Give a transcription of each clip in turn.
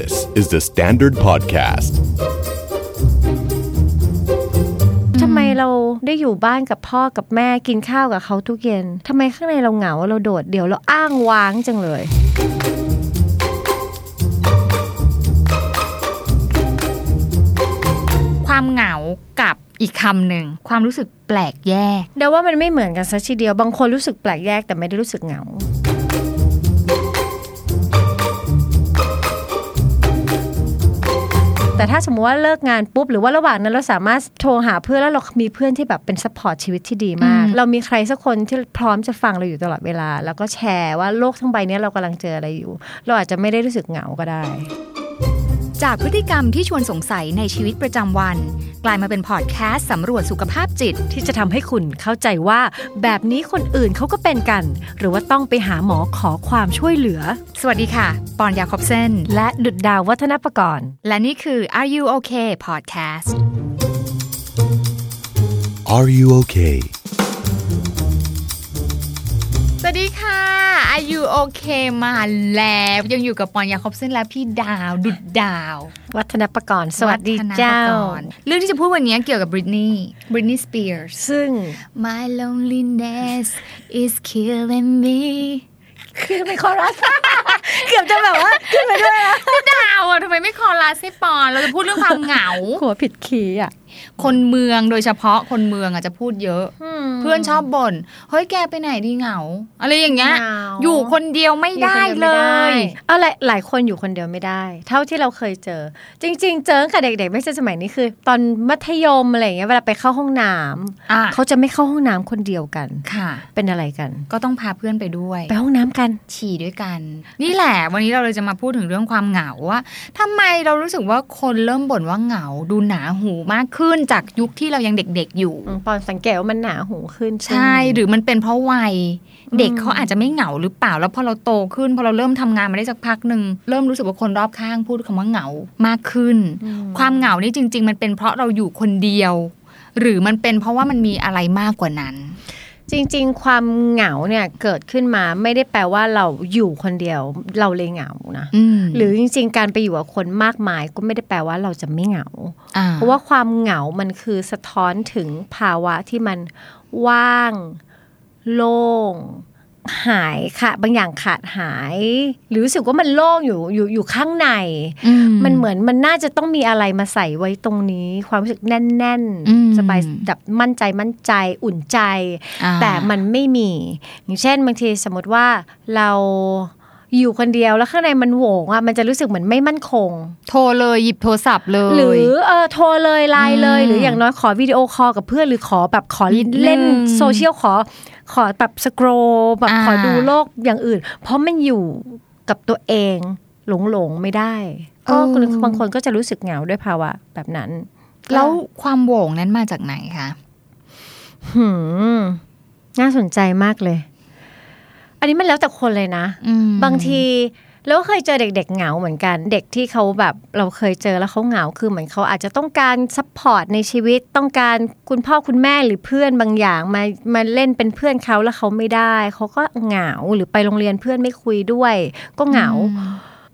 This is the Standard Podcast. ทำไมเราได้อยู่บ้านกับพ่อกับแม่กินข้าวกับเขาทุกเย็น ทำไมข้างในเราเหงาเราโดดเดี่ยวเราอ้างว้างจังเลย ความเหงากับอีกคำหนึ่งความรู้สึกแปลกแยกเดาว่ามันไม่เหมือนกันสักทีเดียว บางคนรู้สึกแปลกแยกแต่ไม่ได้รู้สึกเหงา แต่ถ้าสมมติว่าเลิกงานปุ๊บ หรือว่าระหว่างนั้นเราสามารถโทรหาเพื่อนแล้วเรามีเพื่อนที่แบบเป็น support ชีวิตที่ดีมาก เรามีใครสักคนที่พร้อมจะฟังเราอยู่ตลอดเวลา แล้วก็แชร์ว่าโลกทั้งใบเนี้ยเรากำลังเจออะไรอยู่ เราอาจจะไม่ได้รู้สึกเหงาก็ได้ จากพฤติกรรมที่ชวนสงสัยในชีวิตประจำวัน กลายมาเป็นพอดแคสต์สำรวจสุขภาพจิต ที่จะทำให้คุณเข้าใจว่า แบบนี้คนอื่นเขาก็เป็นกัน หรือว่าต้องไปหาหมอขอความช่วยเหลือ สวัสดีค่ะ ปอนยาคอบเซนและดุดดาววัฒนประกรณ์ และนี่คือ Are You Okay Podcast Are you okay? สวัสดีค่ะ Are You Okay มาแล้ว ยังอยู่กับปอนยาคอบเซนและพี่ดาว ดุดดาว วัฒนประกรณ์สวัสดีเจ้าวัฒนประกรณ์เรื่องที่จะพูดวันนี้เกี่ยวกับบริตนีย์บริตนีย์สเปียร์สซึ่ง My loneliness is killing me คือเป็นคอรัสเกือบจะแบบว่าขึ้นไปด้วยนะดาวอะทำไมไม่คอรัสให้ปอนเราจะพูดเรื่องความเหงาหัวผิดคีย์อะ คนเมืองโดยเฉพาะคนเมืองอาจจะพูดเยอะ เพื่อนชอบบ่นเฮ้ยแกไปไหนดีเหงา อะไรอย่างเงี้ยเหงาอยู่คนเดียวไม่ได้เลยเอาหลายหลายคนอยู่คนเดียวไม่ได้ เท่าที่เราเคยเจอ จริง ๆ เจอตั้งแต่เด็กๆไม่ใช่สมัยนี้คือ ตอนมัธยมอะไรอย่างเงี้ยเวลาไปเข้าห้องน้ำอะเขาจะไม่เข้าห้องน้ำคนเดียวกันค่ะ เป็นอะไรกัน ก็ต้องพาเพื่อนไปด้วย ไปห้องน้ำกันฉี่ด้วยกัน นี่แหละ วันนี้เราเลยจะมาพูดถึงเรื่องความเหงาว่าทำไมเรารู้สึกว่าคนเริ่มบ่นว่าเหงาดูหนาหูมากขึ้นจากยุคที่เรายังเด็กๆอยู่อืมปอนสังเกตว่ามันหนาหูขึ้น ใช่ หรือมันเป็นเพราะวัย เด็กเขาอาจจะไม่เหงาหรือเปล่า แล้วพอเราโตขึ้นพอเราเริ่มทำงานมาได้สักพักหนึ่งเริ่มรู้สึกว่าคนรอบข้างพูดคำว่าเหงามากขึ้น ความเหงานี่จริง ๆ มันเป็นเพราะเราอยู่คนเดียว หรือมันเป็นเพราะว่ามันมีอะไรมากกว่านั้น จริงๆ ความเหงาเนี่ยเกิดขึ้นมาไม่ได้แปลว่าเราอยู่คนเดียวเราเลยเหงานะอืมหรือจริง ๆ การไปอยู่กับคนมากมายก็ไม่ได้แปลว่าเราจะไม่เหงาอ่าเพราะว่าความเหงามันคือสะท้อนถึงภาวะที่มันว่าง โล่ง หายค่ะ บางอย่างขาดหาย หรือรู้สึกว่ามันโล่งอยู่อยู่อยู่ข้างใน มันเหมือนมันน่าจะต้องมีอะไรมาใส่ไว้ตรงนี้ ความรู้สึกแน่นอืมๆสบายแบบมั่นใจมั่นใจอุ่นใจอ่าแต่มันไม่มี อย่างเช่นบางทีสมมติว่าเรา อยู่คนเดียวแล้วข้างในมันโหวงอะมันจะรู้สึกเหมือนไม่มั่นคง โทรเลยหยิบโทรศัพท์เลย หรือเออโทรเลยไลน์เลยอืมหรืออย่างน้อยขอ video call กับเพื่อนหรือขอแบบขอนิดนึงเล่นโซเชียลขอขอแบบ scroll แบบอ่าขอดูโลกอย่างอื่น เพราะมันอยู่กับตัวเองโหวงโหวงๆไม่ได้ก็บางคนก็จะรู้สึกเหงาด้วยภาวะแบบนั้น แล้วความโหวงนั้นมาจากไหนคะหืมน่าสนใจมากเลย อันนี้มันแล้วแต่คนเลยนะอืมบางทีแล้วก็เคยเจอเด็ก ๆ เหงาเหมือนกัน เด็กที่เขาแบบเราเคยเจอแล้วเขาเหงาคือเหมือนเขาอาจจะต้องการ support ในชีวิต ต้องการคุณพ่อคุณแม่หรือเพื่อนบางอย่างมามาเล่นเป็นเพื่อนเขาแล้วเขาไม่ได้เขาก็เหงาหรือไปโรงเรียนเพื่อนไม่คุยด้วย ก็เหงา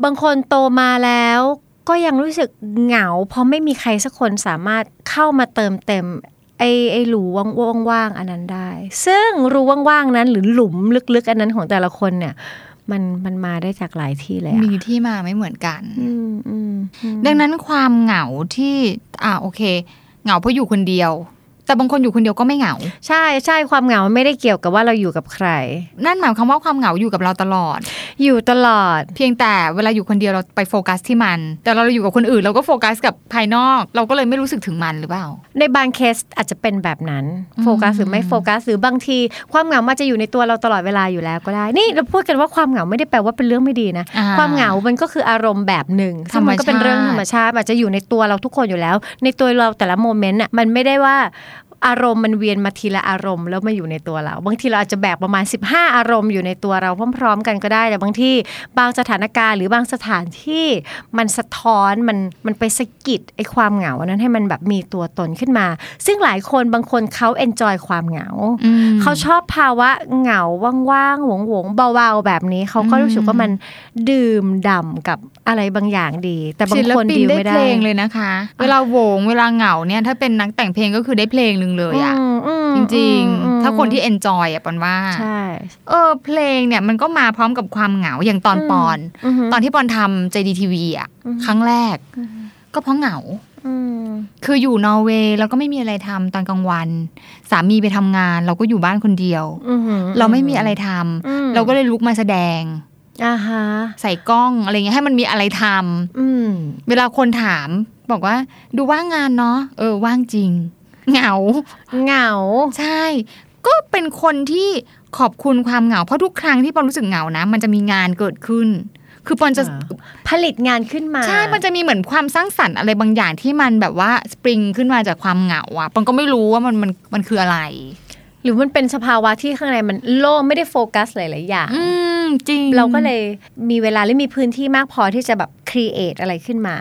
บางคนโตมาแล้วก็ยังรู้สึกเหงา เพราะไม่มีใครสักคนสามารถเข้ามาเติมเต็ม ไอ้ไอ้รูว่างๆอันนั้นได้ ซึ่งรูว่างๆนั้นหรือหลุมลึกๆ อันนั้นของแต่ละคนเนี่ย มันมันมาได้จากหลายที่เลยอะมีที่มาไม่เหมือนกันอืมอืมอืมดังนั้นความเหงาที่ อ่าโอเค เหงาเพราะอยู่คนเดียว แต่บางคนอยู่คนเดียวก็ไม่เหงา ใช่ใช่ความเหงามันไม่ได้เกี่ยวกับว่าเราอยู่กับใคร นั่นหมายความว่าความเหงาอยู่กับเราตลอด อยู่ตลอด เพียงแต่เวลาอยู่คนเดียวเราไปโฟกัสที่มัน แต่เราอยู่กับคนอื่นเราก็โฟกัสกับภายนอก เราก็เลยไม่รู้สึกถึงมันหรือเปล่า ในบางเคสอาจจะเป็นแบบนั้นโฟกัสหรือไม่โฟกัสหรือบางที ความเหงามาจะอยู่ในตัวเราตลอดเวลาอยู่แล้วก็ได้ นี่เราพูดกันว่าความเหงาไม่ได้แปลว่าเป็นเรื่องไม่ดีนะอ่าความเหงามันก็คืออารมณ์แบบหนึ่งซึ่งมันก็เป็นเรื่องธรรมชาติอาจจะอยู่ในตัวเราทุกคนอยู่แล้ว ในตัวเราแต่ละโมเมนต์อะมันไม่ได้ว่า อารมณ์มันเวียนมาทีละอารมณ์แล้วมาอยู่ในตัวเรา บางทีเราอาจจะแบกประมาณ 15 อารมณ์อยู่ในตัวเราพร้อม ๆ กันก็ได้แต่บางที่บางสถานการณ์หรือบางสถานที่มันสะท้อนมันมันไปสะกิดไอ้ความเหงานั้นให้มันแบบมีตัวตนขึ้นมา ซึ่งหลายคนบางคนเขาเอนจอยความเหงาอืมเขาชอบภาวะเหงาว่างๆหวงหวงๆเบาๆแบบนี้เขาก็รู้สึกว่ามันดื่มด่ำกับอะไรบางอย่างดี แต่บางศิลคนปินดีลได้ไม่เพได้ลงเลยนะคะ เวลาโหวงเวลาเหงาเนี่ยถ้าเป็นนักแต่งเพลงก็คือได้เพลงหนึ่งเลยอะมอืมจริงอืมๆถ้าคนที่ enjoy อะปอนว่าใช่เออเพลงเนี่ยมันก็มาพร้อมกับความเหงาอย่างตอนปอนอือหือตอนที่ปอนทำ JDTV อะครั้งแรก ก็เพราะเหงาอืมคืออยู่นอร์เวย์แล้วก็ไม่มีอะไรทำตอนกลางวัน สามีไปทำงาน เราก็อยู่บ้านคนเดียวอือหือเราไม่มีอะไรทำอืมเราก็เลยลุกมาแสดงอ่าฮะใส่กล้องอะไรเงี้ยให้มันมีอะไรทำอืมเวลาคนถาม บอกว่า ดูว่างงานเนาะเออว่างจริง เหงา เหงา ใช่ ก็เป็นคนที่ขอบคุณความเหงา เพราะทุกครั้งที่ปอนรู้สึกเหงานะ มันจะมีงานเกิดขึ้น คือปอนจะอ่าผลิตงานขึ้นมา ใช่ มันจะมีเหมือนความสร้างสรรค์อะไรบางอย่างที่มันแบบว่าสปริงขึ้นมาจากความเหงาอะปอนก็ไม่รู้ว่ามันมันมันคืออะไร หรือมันเป็นสภาวะที่ข้างในมันโล่งไม่ได้โฟกัสหลายๆอย่างอืมจริงเราก็เลยมีเวลาและมีพื้นที่มากพอที่จะแบบ create อะไรขึ้นมา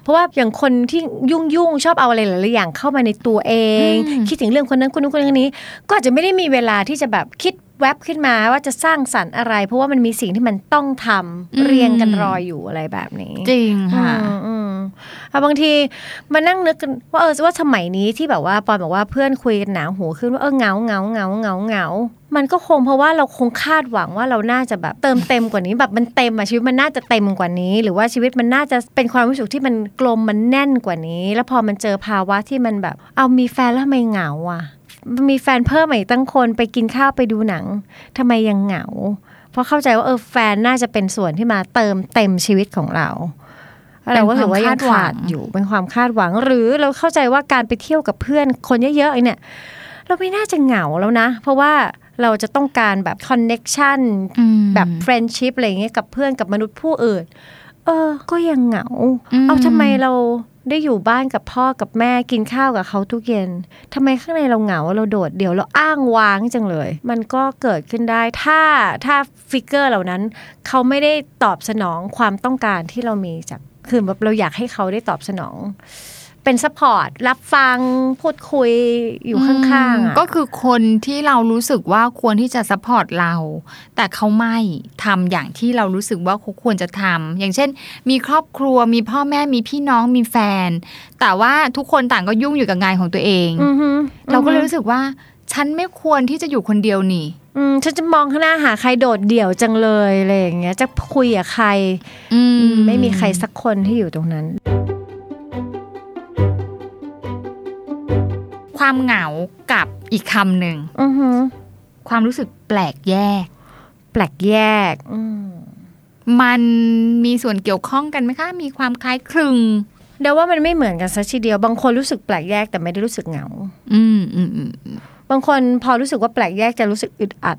เพราะว่าอย่างคนที่ยุ่งยุ่งๆชอบเอาอะไรหลายๆอย่างเข้ามาในตัวเองอืมคิดถึงเรื่องคนนั้นคนนู้นคนนี้ ก็อาจจะไม่ได้มีเวลาที่จะแบบคิดแวบขึ้นมาว่าจะสร้างสรรค์อะไร เพราะว่ามันมีสิ่งที่มันต้องทำเรียงกันรออยู่อะไรแบบนี้ จริงค่ะ อืมอืมเอาบางทีมานั่งนึกกันว่าเออว่าสมัยนี้ที่แบบว่าปอนบอกว่าเพื่อนคุยกันหนาหูขึ้นว่าเออเงาเงาเงาเงาเงามันก็คงเพราะว่าเราคงคาดหวังว่าเราน่าจะแบบเติมเต็มกว่านี้แบบมันเต็มอะชีวิตมันน่าจะเต็มกว่านี้ หรือว่าชีวิตมันน่าจะเป็นความรู้สึกที่มันกลมมันแน่นกว่านี้ แล้วพอมันเจอภาวะที่มันแบบ เอามีแฟนแล้วทำไมเหงาอะมีแฟนเพิ่มมาอีกตั้งคนไปกินข้าวไปดูหนังทำไมยังเหงา เพราะเข้าใจว่าเออแฟนน่าจะเป็นส่วนที่มาเติมเต็มชีวิตของเรา เราก็ถือว่ายังขาดอยู่เป็นความคาดหวัง หรือเราเข้าใจว่าการไปเที่ยวกับเพื่อนคนเยอะๆเนี่ย เราไม่น่าจะเหงาแล้วนะ เพราะว่าเราจะต้องการแบบ connection อืมแบบ friendship อะไรอย่างเงี้ยกับเพื่อนกับมนุษย์ผู้อื่น เออ ก็ยังเหงาอืมเอาทำไมเราได้อยู่บ้านกับพ่อกับแม่กินข้าวกับเขาทุกเย็นทำไมข้างในเราเหงาเราโดดเดี่ยวเราอ้างว้างจังเลย มันก็เกิดขึ้นได้ ถ้าถ้าfigure เหล่านั้น เขาไม่ได้ตอบสนองความต้องการที่เรามีจาก คือแบบเราอยากให้เขาได้ตอบสนอง เป็น support รับฟังพูดคุยอยู่ข้างๆอะก็คือคนที่เรารู้สึกว่าควรที่จะ supportอร์ตเรา แต่เขาไม่ทำอย่างที่เรารู้สึกว่าเขาควรจะทำอย่างเช่น มีครอบครัวมีพ่อแม่มีพี่น้องมีแฟน แต่ว่าทุกคนต่างก็ยุ่งอยู่กับงานของตัวเองอือฮึเราก็เลยรู้สึกว่าฉันไม่ควรที่จะอยู่คนเดียวนี่ อืมฉันจะมองข้างหน้าหาใครโดดเดี่ยวจังเลยอะไรอย่างเงี้ย จะคุยกับใคร อืไม่มีใครสักคนที่อยู่ตรงนั้น ความเหงากับอีกคำหนึ่งอือฮึความรู้สึกแปลกแยก แปลกแยก อืมมันมีส่วนเกี่ยวข้องกันไหมคะ มีความคล้ายคลึง เดี๋ยวว่ามันไม่เหมือนกันสักทีเดียวบางคนรู้สึกแปลกแยกแต่ไม่ได้รู้สึกเหงา อืมอืมอืม บางคนพอรู้สึกว่าแปลกแยกจะรู้สึกอึดอัด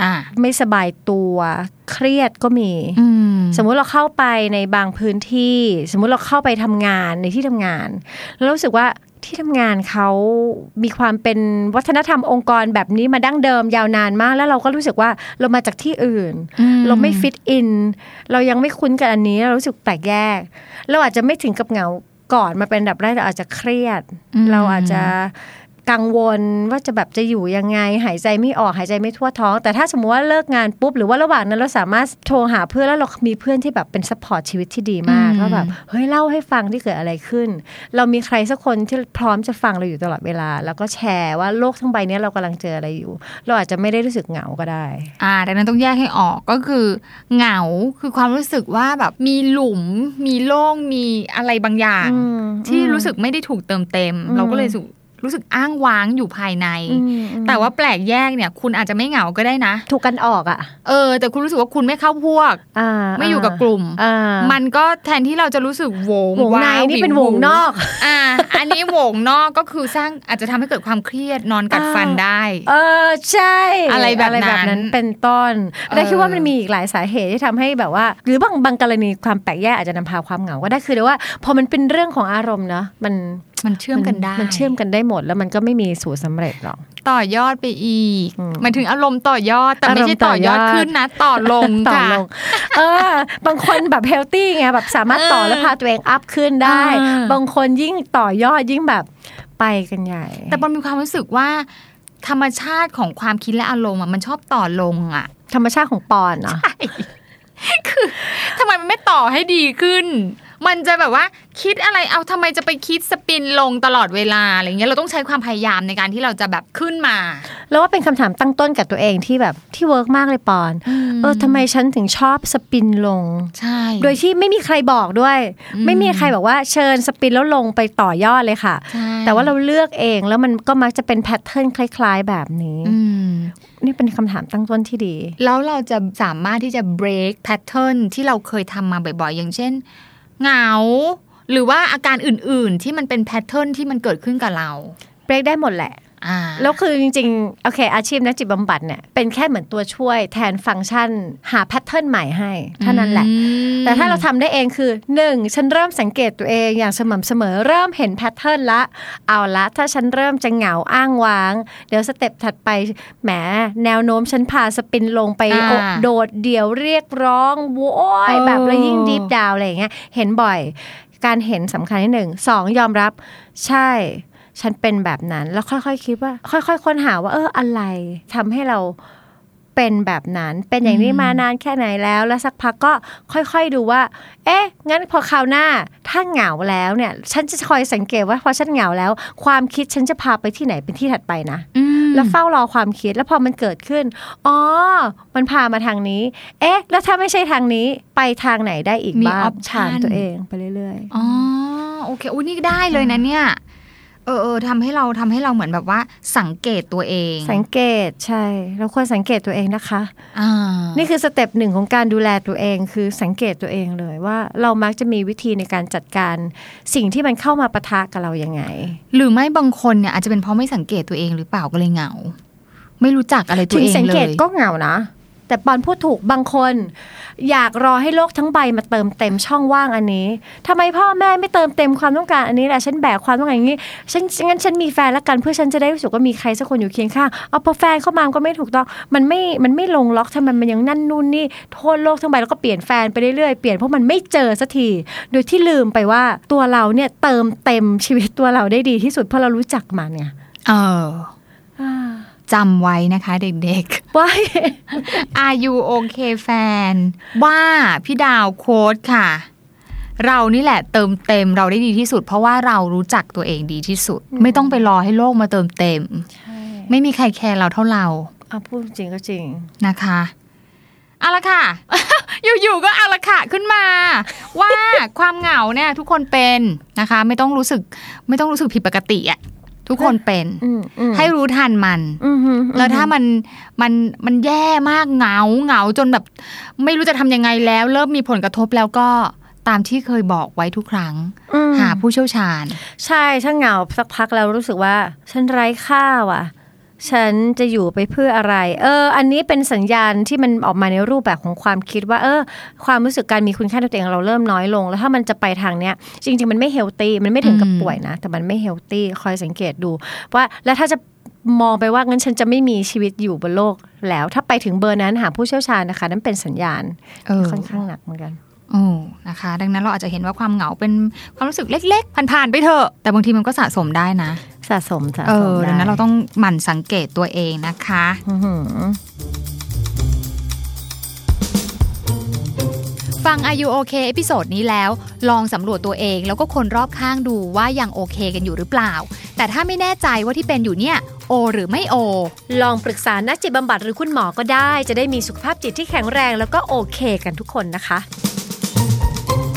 อ่าไม่สบายตัวเครียดก็มีอืมสมมุติเราเข้าไปในบางพื้นที่ สมมุติเราเข้าไปทำงานในที่ทำงาน แล้วรู้สึกว่าที่ทำงานเขามีความเป็นวัฒนธรรมองค์กรแบบนี้มาดั้งเดิมยาวนานมาก แล้วเราก็รู้สึกว่าเรามาจากที่อื่นอืเราไม่ฟิตอิน เรายังไม่คุ้นกับอันนี้ เรารู้สึกแปลกแยก เราอาจจะไม่ถึงกับเหงาก่อนมาเป็นอันดับแรกเราอาจจะเครียด เราอาจจะ กังวลว่าจะแบบจะอยู่ยังไง หายใจไม่ออกหายใจไม่ทั่วท้อง แต่ถ้าสมมติว่าเลิกงานปุ๊บ หรือว่าระหว่างนั้นเราสามารถโทรหาเพื่อนแล้วเรามีเพื่อนที่แบบเป็น support ชีวิตที่ดีมากอืมก็แบบเฮ้ยเล่าให้ฟังที่เกิดอะไรขึ้น เรามีใครสักคนที่พร้อมจะฟังเราอยู่ตลอดเวลา แล้วก็แชร์ว่าโลกทั้งใบเนี้ยเรากำลังเจออะไรอยู่ เราอาจจะไม่ได้รู้สึกเหงาก็ได้ อ่าดังนั้นต้องแยกให้ออกก็คือเหงาคือความรู้สึกว่าแบบมีหลุมมีโล่งมีอะไรบางอย่างอืมที่อืมรู้สึกไม่ได้ถูกเติมเต็มอืมเราก็เลยรู้สึก รู้สึกอ้างว้างอยู่ภายในอืมอืมแต่ว่าแปลกแยกเนี่ย คุณอาจจะไม่เหงาก็ได้นะ ถูกกันออกอะ เออ แต่คุณรู้สึกว่าคุณไม่เข้าพวกอ่าไม่อยู่กับกลุ่มอ่ามันก็แทนที่เราจะรู้สึกโหวงวงในว้านี่เป็นวงนอก อ่า อันนี้โหวงนอกก็คือสร้างอาจจะทำให้เกิดความเครียดนอนกัดฟันได้ เออใช่ อะไรแบบนั้นเป็นต้นเออได้คิดว่ามันมีอีกหลายสาเหตุที่ทำให้แบบว่า หรือบางบางกรณีความแปลกแยกอาจจะนำพาความเหงาก็ได้คือเดี๋ยวว่า พอมันเป็นเรื่องของอารมณ์เนาะมัน มันเชื่อมกันได้ มันเชื่อมกันได้หมดแล้วมันก็ไม่มีสูตรสำเร็จหรอก ต่อยอดไปอีกอืมหมายถึงอารมณ์ต่อยอด แต่ไม่ใช่อารมณ์ต่ต่ออยยออดดขึ้นนะ ต่อลงต่อค่ะลง เออ บางคนแบบเฮลตี้ไงแบบสามารถต่อเออแล้วพาตัวเองอัพขึ้นได้อ่าบางคนยิ่งต่อยอดยิ่งแบบไปกันใหญ่ แต่ปอนมีความรู้สึกว่า ธรรมชาติของความคิดและอารมณ์อะมันชอบต่อลงอะ ธรรมชาติของปอนเนาะทำไมมันไม่ต่อให้ดีขึ้น มันจะแบบว่าคิดอะไรเอาทำไมจะไปคิด spin ลงตลอดเวลาอะไรเงี้ยเราต้องใช้ความพยายามในการที่เราจะแบบขึ้นมา แล้วว่าเป็นคำถามตั้งต้นกับตัวเองที่แบบที่ work มากเลยปอนเออทำไมฉันถึงชอบ spin ลงใช่โดยที่ไม่มีใครบอกด้วยอืมไม่มีใครบอกว่าเชิญ spin แล้วลงไปต่อยอดเลยค่ะใช่แต่ว่าเราเลือกเองแล้วมันก็มักจะเป็น pattern คล้าย ๆ แบบนี้อืมนี่เป็นคำถามตั้งต้นที่ดี แล้วเราจะสามารถที่จะ break pattern ที่เราเคยทำมาบ่อยๆ อย่างเช่น เหงา หรือว่าอาการอื่นๆ ที่มันเป็น pattern ที่มันเกิดขึ้นกับเรา เบรกได้หมดแหละ แล้วคือจริงๆ โอเค อาชีพนักจิตบำบัดเนี่ยเป็นแค่เหมือนตัวช่วยแทนฟังก์ชันหา pattern ใหม่ให้เท่านั้นแหละอืมแต่ถ้าเราทำได้เองคือหนึ่งฉันเริ่มสังเกตตัวเองอย่างสม่ำเสมอเริ่มเห็น pattern ละ เอาละถ้าฉันเริ่มจะเหงาอ้างว้าง เดี๋ยว step ถัดไปแหมแนวโน้มฉันพา spin ลงไปอ่าโอโดดเดี่ยวเรียกร้องโว้ยเออแบบแล้วยิ่ง deep down อะไรอย่างเงี้ยเห็นบ่อยการเห็นสำคัญที่หนึ่งสองยอมรับ ใช่ ฉันเป็นแบบนั้น แล้วค่อยๆคิดว่า ค่อย ๆ ค้นหาว่า เอออะไรทำให้เราเป็นแบบนั้น เป็นอย่างนี้มานานแค่ไหนแล้ว แล้วสักพักก็ค่อยๆดูว่า เอ๊ะ งั้นพอคราวหน้า ถ้าเหงาแล้วเนี่ย ฉันจะคอยสังเกตว่าพอฉันเหงาแล้ว ความคิดฉันจะพาไปที่ไหนเป็นที่ถัดไปนะอืมแล้วเฝ้ารอความคิด แล้วพอมันเกิดขึ้น อ๋อ มันพามาทางนี้ เอ๊ะ แล้วถ้าไม่ใช่ทางนี้ ไปทางไหนได้อีกมีบ้าง option ถามตัวเองไปเรื่อยอ๋อ โอเค อุ้ยนี่ได้เลยนะเนี่ย เออเออทำให้เราทำให้เราเหมือนแบบว่า สังเกตตัวเองๆสังเกตใช่ เราควรสังเกตตัวเองนะคะอ่านี่คือ step หนึ่งของการดูแลตัวเองคือสังเกตตัวเองเลยว่าเรามักจะมีวิธีในการจัดการ สิ่งที่มันเข้ามาปะทะกับเรายังไง หรือไม่บางคนเนี่ยอาจจะเป็นเพราะไม่สังเกตตัวเองหรือเปล่าก็เลยเหงา ไม่รู้จักอะไรตัวถึงเองสังเลเกตยก็เหงานะ แต่ปอนพูดถูกบางคน อยากรอให้โลกทั้งใบมาเติมเต็มช่องว่างอันนี้ทำไมพ่อแม่ไม่เติมเต็มความต้องการอันนี้แหละฉันแบกความต้องการอย่างนี้ฉันงั้นฉันมีแฟนแล้วกันเพื่อฉันจะได้รู้สึกว่ามีใครสักคนอยู่เคียงข้างเอาพอแฟนเข้ามาก็ไม่ถูกต้องมันไม่มันไม่ลงล็อกทำไมมันยังนั่นนู่นนี่โทษโลกทั้งใบแล้วก็เปลี่ยนแฟนไปเรื่อยๆเปลี่ยนเพราะมันไม่เจอสักทีโดยที่ลืมไปว่าตัวเราเนี่ยเติมเต็มชีวิตตัวเราได้ดีที่สุดเพราะเรารู้จักมันเนี่ยเออ จำไว้นะคะเด็กว้ายๆ Are you okay แฟนว่าพี่ดาวโค้ดค่ะ เรานี่แหละเติมเต็มเราได้ดีที่สุด เพราะว่าเรารู้จักตัวเองดีที่สุด ไม่ต้องไปรอให้โลกมาเติมเต็ม ไม่มีใครแคร์เราเท่าเราเอาพูดจริงก็จริงนะคะเอาละค่ะ อยู่ๆก็เอาละค่ะขึ้นมา ว่าความเหงาเนี่ยทุกคนเป็นนะคะ ไม่ต้องรู้สึกไม่ต้องรู้สึกผิดปกติอะ ทุกคนเป็นอืมอืมให้รู้ทันมันอืมฮึแล้วถ้ามันมันมันแย่มากเหงาเหงาจนแบบ ไม่รู้จะทำยังไงแล้ว เริ่มมีผลกระทบแล้วก็ตามที่เคยบอกไว้ทุกครั้งอืมหาผู้เชี่ยวชาญ ใช่ถ้าเหงาสักพักแล้วรู้สึกว่า ฉันไร้ค่าว่ะ ฉันจะอยู่ไปเพื่ออะไร เออ อันนี้เป็นสัญญาณที่มันออกมาในรูปแบบของความคิดว่า เออ ความรู้สึกการมีคุณค่าในตัวเองเราเริ่มน้อยลง แล้วถ้ามันจะไปทางเนี้ย จริง ๆ มันไม่เฮลตี้ มันไม่ถึงกับอืมป่วยนะ แต่มันไม่เฮลตี้ คอยสังเกตดูว่า แล้วถ้าจะมองไปว่างั้นฉันจะไม่มีชีวิตอยู่บนโลกแล้ว ถ้าไปถึงเบอร์นั้นหาผู้เชี่ยวชาญนะคะ นั่นเป็นสัญญาณเออค่อนข้างหนักเหมือนกัน โอ้นะคะ ดังนั้นเราอาจจะเห็นว่าความเหงาเป็นความรู้สึกเล็ก ๆ ผ่านๆไปเถอะ แต่บางทีมันก็สะสมได้นะ สะสมสะเอสมอได้ดังนั้นเราต้องหมั่นสังเกตตัวเองนะคะอื้อหือฟัง Are You OK เอพิโซดนี้แล้ว ลองสำรวจตัวเองแล้วก็คนรอบข้างดูว่ายังโอเคกันอยู่หรือเปล่า แต่ถ้าไม่แน่ใจว่าที่เป็นอยู่เนี่ยโอ หรือไม่โอ ลองปรึกษานักจิตบำบัดหรือคุณหมอก็ได้ จะได้มีสุขภาพจิตที่แข็งแรงแล้วก็โอเคกันทุกคนนะคะ